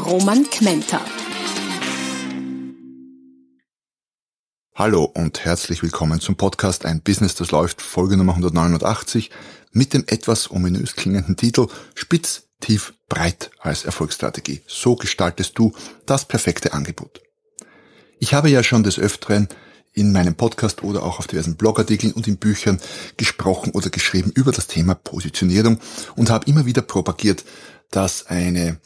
Roman Kmenter. Hallo und herzlich willkommen zum Podcast Ein Business, das läuft, Folge Nummer 189 mit dem etwas ominös klingenden Titel Spitz, tief, breit als Erfolgsstrategie. So gestaltest du das perfekte Angebot. Ich habe ja schon des Öfteren in meinem Podcast oder auch auf diversen Blogartikeln und in Büchern gesprochen oder geschrieben über das Thema Positionierung und habe immer wieder propagiert, dass eine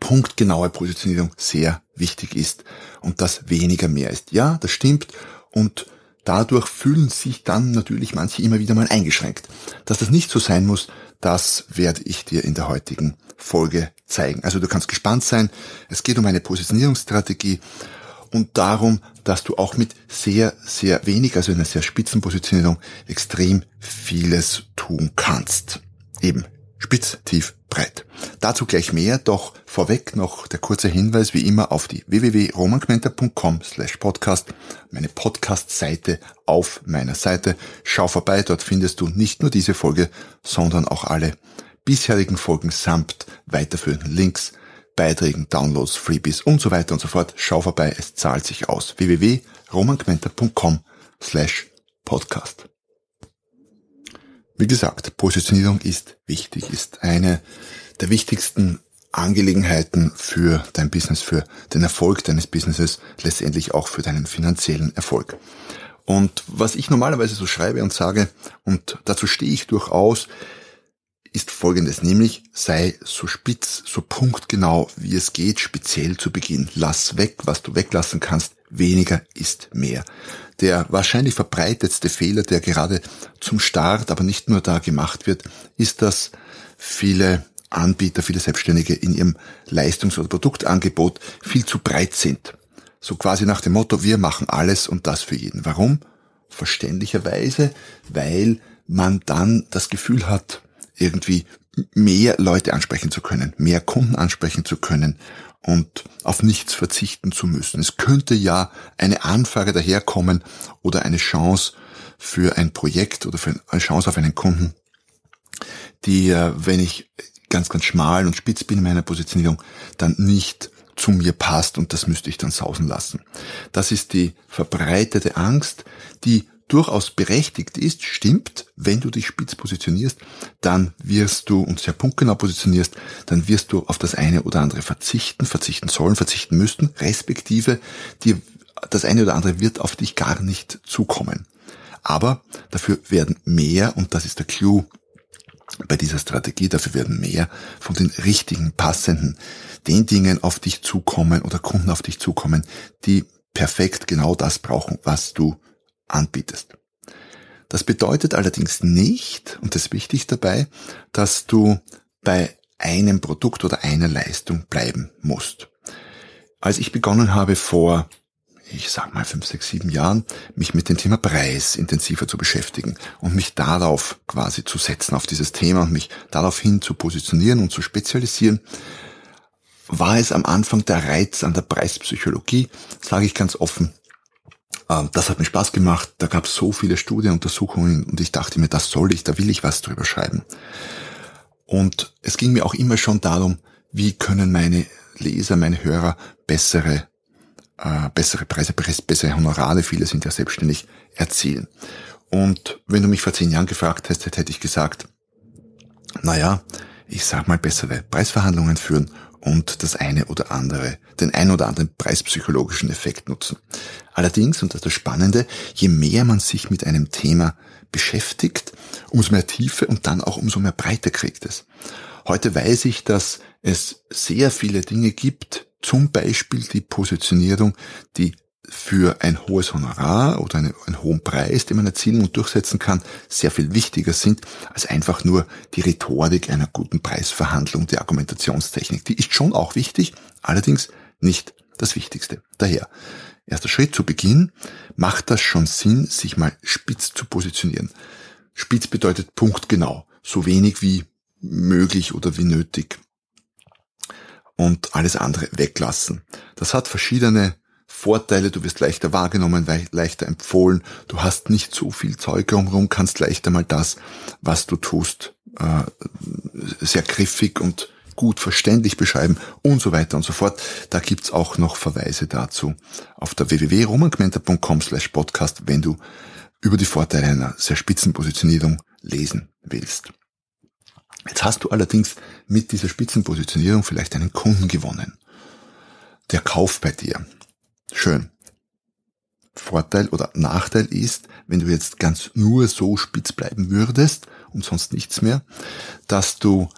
punktgenaue Positionierung sehr wichtig ist und dass weniger mehr ist. Ja, das stimmt und dadurch fühlen sich dann natürlich manche immer wieder mal eingeschränkt. Dass das nicht so sein muss, das werde ich dir in der heutigen Folge zeigen. Also du kannst gespannt sein. Es geht um eine Positionierungsstrategie und darum, dass du auch mit sehr, sehr wenig, also einer sehr spitzen Positionierung, extrem vieles tun kannst. Eben spitz, tief, breit. Dazu gleich mehr, doch vorweg noch der kurze Hinweis wie immer auf die www.romanquenter.com slash podcast, meine Podcast-Seite auf meiner Seite. Schau vorbei, dort findest du nicht nur diese Folge, sondern auch alle bisherigen Folgen samt weiterführenden Links, Beiträgen, Downloads, Freebies und so weiter und so fort. Schau vorbei, es zahlt sich aus. www.romanquenter.com slash podcast. Wie gesagt, Positionierung ist wichtig, ist eine der wichtigsten Angelegenheiten für dein Business, für den Erfolg deines Businesses, letztendlich auch für deinen finanziellen Erfolg. Und was ich normalerweise so schreibe und sage, und dazu stehe ich durchaus, ist folgendes, nämlich sei so spitz, so punktgenau, wie es geht, speziell zu Beginn. Lass weg, was du weglassen kannst. Weniger ist mehr der wahrscheinlich verbreitetste Fehler, der gerade zum Start, aber nicht nur da gemacht wird, ist, dass viele Anbieter, viele Selbstständige in ihrem Leistungs- oder Produktangebot viel zu breit sind. So quasi nach dem Motto, wir machen alles und das für jeden. Warum? Verständlicherweise, weil man dann das Gefühl hat, irgendwie mehr Leute ansprechen zu können, mehr Kunden ansprechen zu können und auf nichts verzichten zu müssen. Es könnte ja eine Anfrage daherkommen oder eine Chance für ein Projekt oder für eine Chance auf einen Kunden, die, wenn ich ganz, ganz schmal und spitz bin in meiner Positionierung, dann nicht zu mir passt und das müsste ich dann sausen lassen. Das ist die verbreitete Angst, die durchaus berechtigt ist, stimmt, wenn du dich spitz positionierst, dann wirst du und sehr punktgenau positionierst, dann wirst du auf das eine oder andere verzichten, verzichten sollen, verzichten müssten, respektive dir das eine oder andere wird auf dich gar nicht zukommen. Aber dafür werden mehr, und das ist der Clou bei dieser Strategie, dafür werden mehr von den richtigen, passenden, den Dingen auf dich zukommen oder Kunden auf dich zukommen, die perfekt genau das brauchen, was du anbietest. Das bedeutet allerdings nicht, und das ist wichtig dabei, dass du bei einem Produkt oder einer Leistung bleiben musst. Als ich begonnen habe vor, ich sag mal fünf, sechs, sieben Jahren, mich mit dem Thema Preis intensiver zu beschäftigen und mich darauf quasi zu setzen, auf dieses Thema und mich daraufhin zu positionieren und zu spezialisieren, war es am Anfang der Reiz an der Preispsychologie, sage ich ganz offen, das hat mir Spaß gemacht. Da gab es so viele Studienuntersuchungen und ich dachte mir, das soll ich, da will ich was drüber schreiben. Und es ging mir auch immer schon darum, wie können meine Leser, meine Hörer bessere, äh, bessere Preise, bessere Honorare, viele sind ja selbstständig, erzielen. Und wenn du mich vor zehn Jahren gefragt hättest, hätte ich gesagt, naja, ich sag mal bessere Preisverhandlungen führen und das eine oder andere, den ein oder anderen preispsychologischen Effekt nutzen. Allerdings, und das ist das Spannende, je mehr man sich mit einem Thema beschäftigt, umso mehr Tiefe und dann auch umso mehr Breite kriegt es. Heute weiß ich, dass es sehr viele Dinge gibt, zum Beispiel die Positionierung, die für ein hohes Honorar oder einen, einen, hohen Preis, den man erzielen und durchsetzen kann, sehr viel wichtiger sind als einfach nur die Rhetorik einer guten Preisverhandlung, die Argumentationstechnik. Die ist schon auch wichtig, Allerdings nicht das Wichtigste. Daher, erster Schritt zu Beginn, macht das schon Sinn, sich mal spitz zu positionieren. Spitz bedeutet punktgenau, so wenig wie möglich oder wie nötig. Und alles andere weglassen. Das hat verschiedene Vorteile, du wirst leichter wahrgenommen, leichter empfohlen, du hast nicht so viel Zeug drumherum, kannst leichter mal das, was du tust, äh, sehr griffig und gut verständlich beschreiben und so weiter und so fort. Da gibt's auch noch Verweise dazu auf der www.romangmenta.com slash podcast, wenn du über die Vorteile einer sehr spitzen Positionierung lesen willst. Jetzt hast du allerdings mit dieser Spitzenpositionierung vielleicht einen Kunden gewonnen. Der kauft bei dir. Schön. Vorteil oder Nachteil ist, wenn du jetzt ganz nur so spitz bleiben würdest und sonst nichts mehr, dass du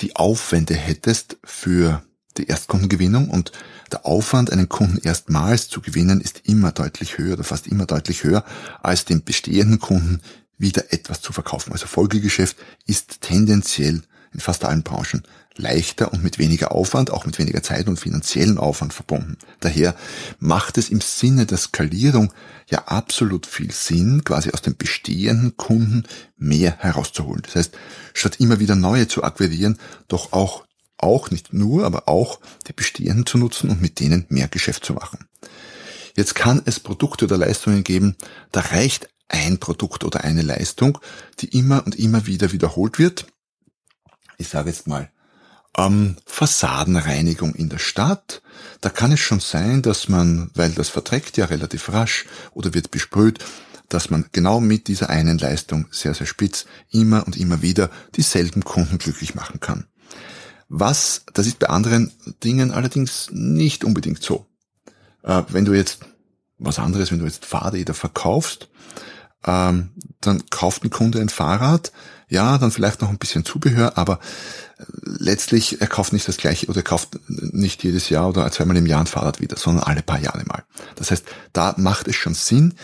die Aufwände hättest für die Erstkundengewinnung und der Aufwand, einen Kunden erstmals zu gewinnen, ist immer deutlich höher oder fast immer deutlich höher, als dem bestehenden Kunden wieder etwas zu verkaufen. Also Folgegeschäft ist tendenziell in fast allen Branchen leichter und mit weniger Aufwand, auch mit weniger Zeit und finanziellen Aufwand verbunden. Daher macht es im Sinne der Skalierung ja absolut viel Sinn, quasi aus den bestehenden Kunden mehr herauszuholen. Das heißt, statt immer wieder neue zu akquirieren, doch auch, auch nicht nur, aber auch die bestehenden zu nutzen und mit denen mehr Geschäft zu machen. Jetzt kann es Produkte oder Leistungen geben, da reicht ein Produkt oder eine Leistung, die immer und immer wieder wiederholt wird. Ich sage jetzt mal ähm, Fassadenreinigung in der Stadt. Da kann es schon sein, dass man, weil das verträgt ja relativ rasch oder wird besprüht, dass man genau mit dieser einen Leistung sehr, sehr spitz immer und immer wieder dieselben Kunden glücklich machen kann. Was, das ist bei anderen Dingen allerdings nicht unbedingt so. Äh, wenn du jetzt was anderes, wenn du jetzt Fahrräder verkaufst, ähm, dann kauft ein Kunde ein Fahrrad, ja, dann vielleicht noch ein bisschen Zubehör, aber letztlich, er kauft nicht das gleiche oder er kauft nicht jedes Jahr oder zweimal im Jahr ein Fahrrad wieder, sondern alle paar Jahre mal. Das heißt, da macht es schon Sinn,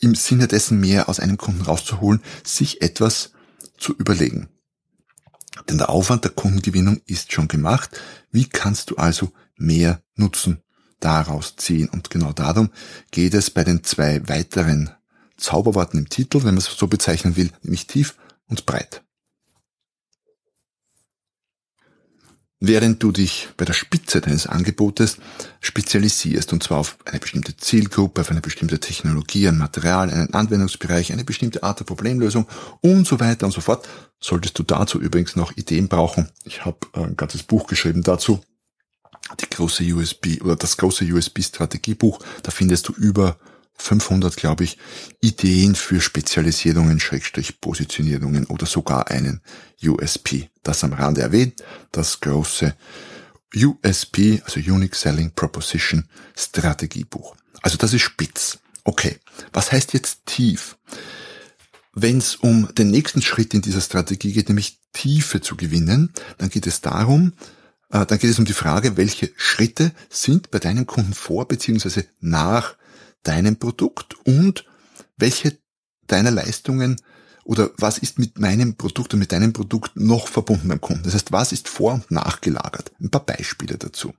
im Sinne dessen mehr aus einem Kunden rauszuholen, sich etwas zu überlegen. Denn der Aufwand der Kundengewinnung ist schon gemacht. Wie kannst du also mehr Nutzen daraus ziehen? Und genau darum geht es bei den zwei weiteren Zauberworten im Titel, wenn man es so bezeichnen will, nämlich tief und breit. Während du dich bei der Spitze deines Angebotes spezialisierst, und zwar auf eine bestimmte Zielgruppe, auf eine bestimmte Technologie, ein Material, einen Anwendungsbereich, eine bestimmte Art der Problemlösung und so weiter und so fort, solltest du dazu übrigens noch Ideen brauchen. Ich habe ein ganzes Buch geschrieben dazu, die große USB oder das große USB-Strategiebuch. Da findest du über 500, glaube ich, Ideen für Spezialisierungen, Schrägstrich Positionierungen oder sogar einen USP. Das am Rande erwähnt, das große USP, also Unique Selling Proposition Strategiebuch. Also das ist spitz. Okay, was heißt jetzt tief? Wenn es um den nächsten Schritt in dieser Strategie geht, nämlich Tiefe zu gewinnen, dann geht es darum, äh, dann geht es um die Frage, welche Schritte sind bei deinem Kunden vor bzw. nach deinem Produkt und welche deiner Leistungen oder was ist mit meinem Produkt und mit deinem Produkt noch verbunden beim Kunden. Das heißt, was ist vor und nachgelagert? Ein paar Beispiele dazu.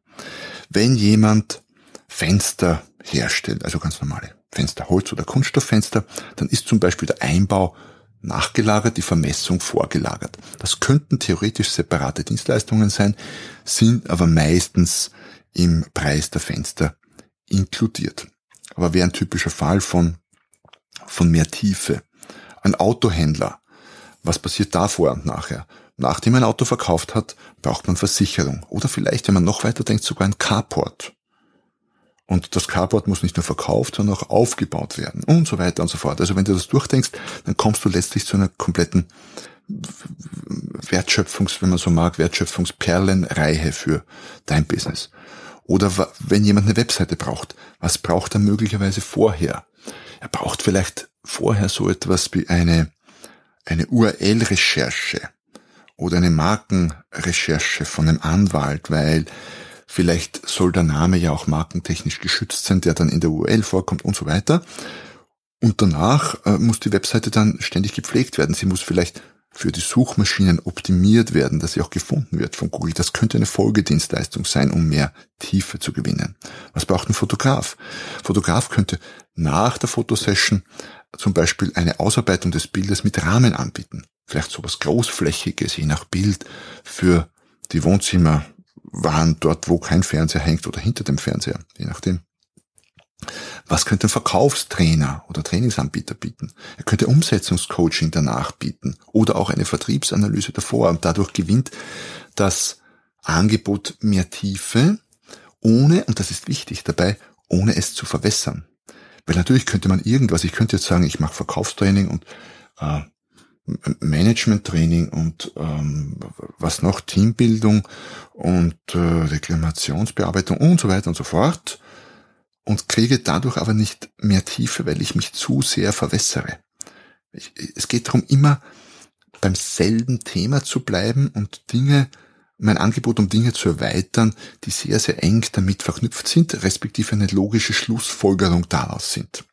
Wenn jemand Fenster herstellt, also ganz normale Fenster, Holz- oder Kunststofffenster, dann ist zum Beispiel der Einbau nachgelagert, die Vermessung vorgelagert. Das könnten theoretisch separate Dienstleistungen sein, sind aber meistens im Preis der Fenster inkludiert aber wäre ein typischer Fall von, von mehr Tiefe. Ein Autohändler. Was passiert da vor und nachher? Nachdem ein Auto verkauft hat, braucht man Versicherung. Oder vielleicht, wenn man noch weiter denkt, sogar ein Carport. Und das Carport muss nicht nur verkauft, sondern auch aufgebaut werden und so weiter und so fort. Also wenn du das durchdenkst, dann kommst du letztlich zu einer kompletten Wertschöpfungs, wenn man so mag, Wertschöpfungsperlenreihe für dein Business. Oder wenn jemand eine Webseite braucht, was braucht er möglicherweise vorher? Er braucht vielleicht vorher so etwas wie eine, eine URL-Recherche oder eine Markenrecherche von einem Anwalt, weil vielleicht soll der Name ja auch markentechnisch geschützt sein, der dann in der URL vorkommt und so weiter. Und danach äh, muss die Webseite dann ständig gepflegt werden. Sie muss vielleicht für die Suchmaschinen optimiert werden, dass sie auch gefunden wird von Google. Das könnte eine Folgedienstleistung sein, um mehr Tiefe zu gewinnen. Was braucht ein Fotograf? Fotograf könnte nach der Fotosession zum Beispiel eine Ausarbeitung des Bildes mit Rahmen anbieten. Vielleicht sowas Großflächiges, je nach Bild, für die Wohnzimmer waren dort, wo kein Fernseher hängt oder hinter dem Fernseher, je nachdem. Was könnte ein Verkaufstrainer oder Trainingsanbieter bieten? Er könnte Umsetzungscoaching danach bieten oder auch eine Vertriebsanalyse davor und dadurch gewinnt das Angebot mehr Tiefe, ohne, und das ist wichtig dabei, ohne es zu verwässern. Weil natürlich könnte man irgendwas, ich könnte jetzt sagen, ich mache Verkaufstraining und äh, Management-Training und ähm, was noch, Teambildung und äh, Reklamationsbearbeitung und so weiter und so fort und kriege dadurch aber nicht mehr Tiefe, weil ich mich zu sehr verwässere. Ich, es geht darum, immer beim selben Thema zu bleiben und Dinge, mein Angebot um Dinge zu erweitern, die sehr, sehr eng damit verknüpft sind, respektive eine logische Schlussfolgerung daraus sind.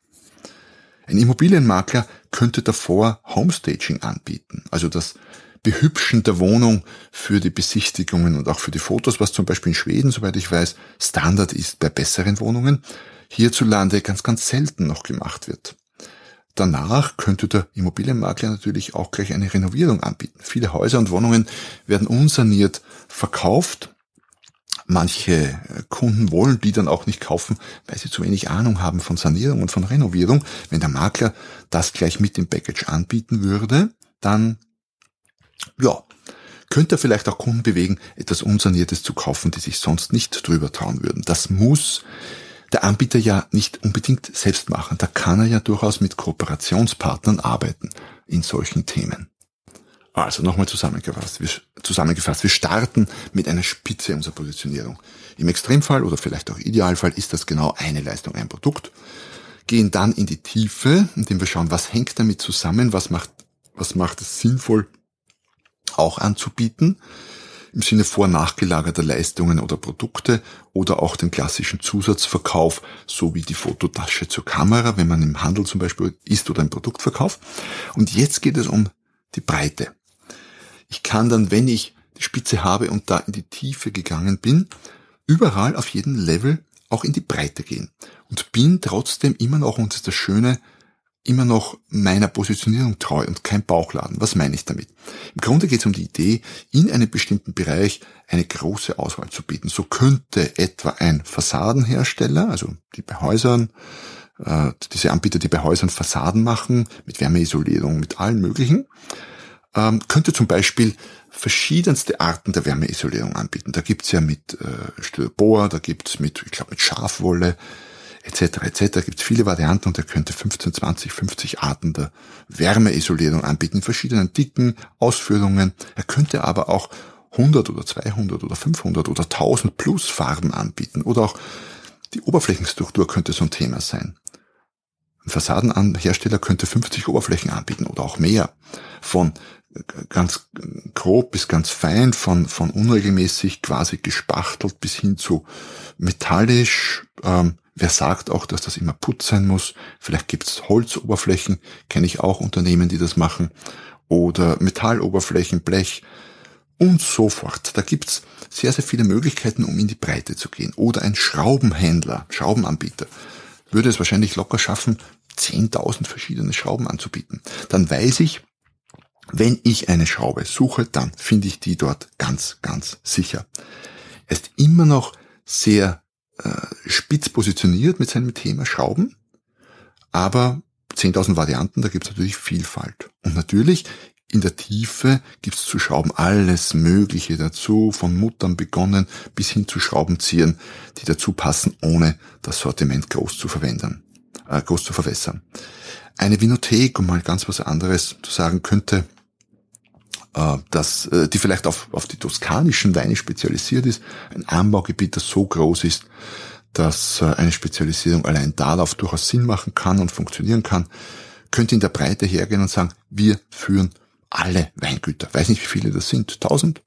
Ein Immobilienmakler könnte davor Homestaging anbieten, also das Behübschen der Wohnung für die Besichtigungen und auch für die Fotos, was zum Beispiel in Schweden, soweit ich weiß, Standard ist bei besseren Wohnungen, hierzulande ganz, ganz selten noch gemacht wird. Danach könnte der Immobilienmakler natürlich auch gleich eine Renovierung anbieten. Viele Häuser und Wohnungen werden unsaniert verkauft. Manche Kunden wollen die dann auch nicht kaufen, weil sie zu wenig Ahnung haben von Sanierung und von Renovierung. Wenn der Makler das gleich mit dem Package anbieten würde, dann ja, könnte vielleicht auch Kunden bewegen, etwas Unsaniertes zu kaufen, die sich sonst nicht drüber trauen würden. Das muss der Anbieter ja nicht unbedingt selbst machen. Da kann er ja durchaus mit Kooperationspartnern arbeiten in solchen Themen. Also nochmal zusammengefasst. Wir, zusammengefasst. Wir starten mit einer Spitze unserer Positionierung. Im Extremfall oder vielleicht auch Idealfall ist das genau eine Leistung, ein Produkt. Gehen dann in die Tiefe, indem wir schauen, was hängt damit zusammen, was macht, was macht es sinnvoll, auch anzubieten, im Sinne vor nachgelagerter Leistungen oder Produkte oder auch den klassischen Zusatzverkauf, so wie die Fototasche zur Kamera, wenn man im Handel zum Beispiel ist oder ein Produkt verkauft. Und jetzt geht es um die Breite. Ich kann dann, wenn ich die Spitze habe und da in die Tiefe gegangen bin, überall auf jedem Level auch in die Breite gehen und bin trotzdem immer noch, und das ist das Schöne, immer noch meiner Positionierung treu und kein Bauchladen. Was meine ich damit? Im Grunde geht es um die Idee, in einem bestimmten Bereich eine große Auswahl zu bieten. So könnte etwa ein Fassadenhersteller, also die bei Häusern, äh, diese Anbieter, die bei Häusern Fassaden machen, mit Wärmeisolierung, mit allen möglichen, ähm, könnte zum Beispiel verschiedenste Arten der Wärmeisolierung anbieten. Da gibt's ja mit äh, Styropor, da gibt's mit, ich glaube, mit Schafwolle, etc. etc. Gibt es viele Varianten und er könnte 15, 20, 50 Arten der Wärmeisolierung anbieten, in verschiedenen dicken Ausführungen. Er könnte aber auch 100 oder 200 oder 500 oder 1000 plus Farben anbieten oder auch die Oberflächenstruktur könnte so ein Thema sein. Ein Fassadenhersteller könnte 50 Oberflächen anbieten oder auch mehr. Von ganz grob bis ganz fein, von, von unregelmäßig quasi gespachtelt bis hin zu metallisch, ähm, Wer sagt auch, dass das immer Putz sein muss? Vielleicht gibt's Holzoberflächen, kenne ich auch Unternehmen, die das machen. Oder Metalloberflächen, Blech und so fort. Da gibt's sehr, sehr viele Möglichkeiten, um in die Breite zu gehen. Oder ein Schraubenhändler, Schraubenanbieter, würde es wahrscheinlich locker schaffen, 10.000 verschiedene Schrauben anzubieten. Dann weiß ich, wenn ich eine Schraube suche, dann finde ich die dort ganz, ganz sicher. Er ist immer noch sehr äh, spitz positioniert mit seinem Thema Schrauben, aber 10.000 Varianten, da gibt es natürlich Vielfalt. Und natürlich in der Tiefe gibt es zu Schrauben alles Mögliche dazu, von Muttern begonnen bis hin zu Schraubenziehern, die dazu passen, ohne das Sortiment groß zu verwenden, äh, groß zu verwässern. Eine Vinothek, um mal ganz was anderes zu sagen, könnte äh, das, äh, die vielleicht auf, auf die toskanischen Weine spezialisiert ist, ein Anbaugebiet, das so groß ist, dass äh, eine Spezialisierung allein darauf durchaus Sinn machen kann und funktionieren kann, könnte in der Breite hergehen und sagen, wir führen alle Weingüter. Weiß nicht, wie viele das sind. 1000?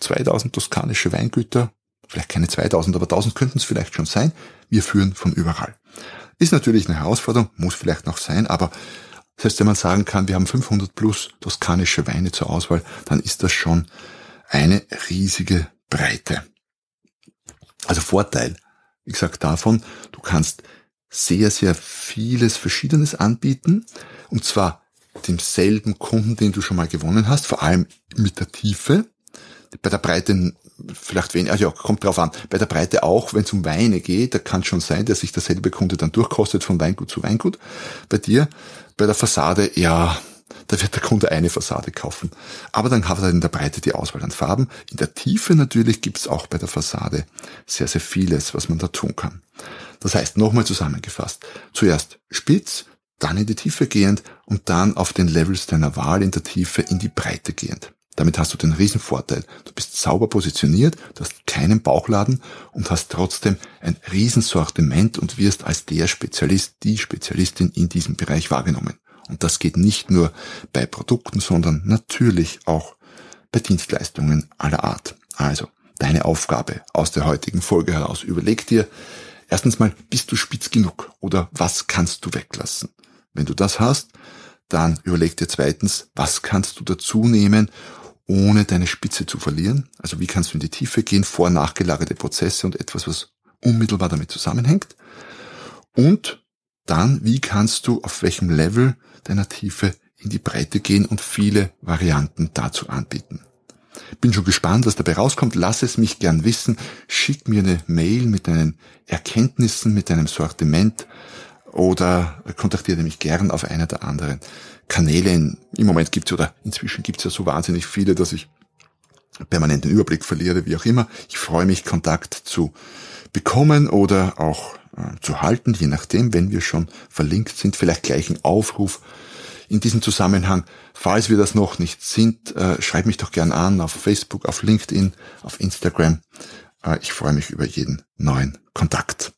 2000 toskanische Weingüter? Vielleicht keine 2000, aber 1000 könnten es vielleicht schon sein. Wir führen von überall. Ist natürlich eine Herausforderung, muss vielleicht noch sein, aber Das heißt, wenn man sagen kann, wir haben 500 plus toskanische Weine zur Auswahl, dann ist das schon eine riesige Breite. Also Vorteil, wie gesagt, davon, du kannst sehr, sehr vieles Verschiedenes anbieten, und zwar demselben Kunden, den du schon mal gewonnen hast, vor allem mit der Tiefe. Bei der Breite vielleicht weniger, ja, kommt drauf an. Bei der Breite auch, wenn es um Weine geht, da kann schon sein, dass sich derselbe Kunde dann durchkostet von Weingut zu Weingut. Bei dir, bei der Fassade, ja, da wird der Kunde eine Fassade kaufen. Aber dann hat er in der Breite die Auswahl an Farben. In der Tiefe natürlich gibt es auch bei der Fassade sehr, sehr vieles, was man da tun kann. Das heißt, nochmal zusammengefasst. Zuerst spitz, dann in die Tiefe gehend und dann auf den Levels deiner Wahl in der Tiefe in die Breite gehend. Damit hast du den Riesenvorteil. Du bist sauber positioniert, du hast keinen Bauchladen und hast trotzdem ein Riesensortiment und wirst als der Spezialist, die Spezialistin in diesem Bereich wahrgenommen. Und das geht nicht nur bei Produkten, sondern natürlich auch bei Dienstleistungen aller Art. Also, deine Aufgabe aus der heutigen Folge heraus. Überleg dir, erstens mal, bist du spitz genug oder was kannst du weglassen? Wenn du das hast, dann überleg dir zweitens, was kannst du dazu nehmen, ohne deine Spitze zu verlieren? Also wie kannst du in die Tiefe gehen, vor- nachgelagerte Prozesse und etwas, was unmittelbar damit zusammenhängt? Und dann, wie kannst du auf welchem Level deiner Tiefe in die Breite gehen und viele Varianten dazu anbieten? Bin schon gespannt, was dabei rauskommt. Lass es mich gern wissen. Schick mir eine Mail mit deinen Erkenntnissen, mit deinem Sortiment oder kontaktiere mich gern auf einer der anderen Kanäle. Im Moment gibt's oder inzwischen gibt's ja so wahnsinnig viele, dass ich permanent den Überblick verliere, wie auch immer. Ich freue mich, Kontakt zu bekommen oder auch äh, zu halten, je nachdem, wenn wir schon verlinkt sind, vielleicht gleich ein Aufruf in diesem Zusammenhang. Falls wir das noch nicht sind, äh, schreib mich doch gern an auf Facebook, auf LinkedIn, auf Instagram. Äh, ich freue mich über jeden neuen Kontakt.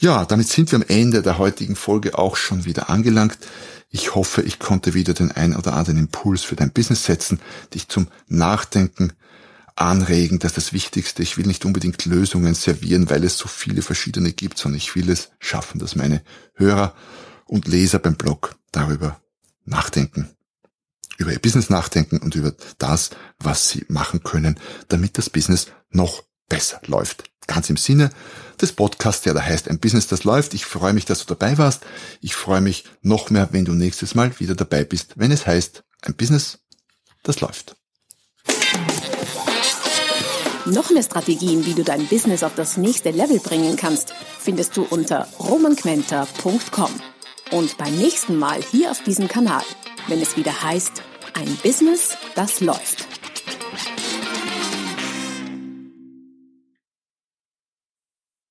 Ja, damit sind wir am Ende der heutigen Folge auch schon wieder angelangt. Ich hoffe, ich konnte wieder den ein oder anderen Impuls für dein Business setzen, dich zum Nachdenken anregen, dass das Wichtigste, ich will nicht unbedingt Lösungen servieren, weil es so viele verschiedene gibt, sondern ich will es schaffen, dass meine Hörer und Leser beim Blog darüber nachdenken, über ihr Business nachdenken und über das, was sie machen können, damit das Business noch besser läuft. Ganz im Sinne des Podcasts, der da heißt Ein Business, das läuft. Ich freue mich, dass du dabei warst. Ich freue mich noch mehr, wenn du nächstes Mal wieder dabei bist, wenn es heißt Ein Business, das läuft. Noch mehr Strategien, wie du dein Business auf das nächste Level bringen kannst, findest du unter romanquenter.com. Und beim nächsten Mal hier auf diesem Kanal, wenn es wieder heißt Ein Business, das läuft.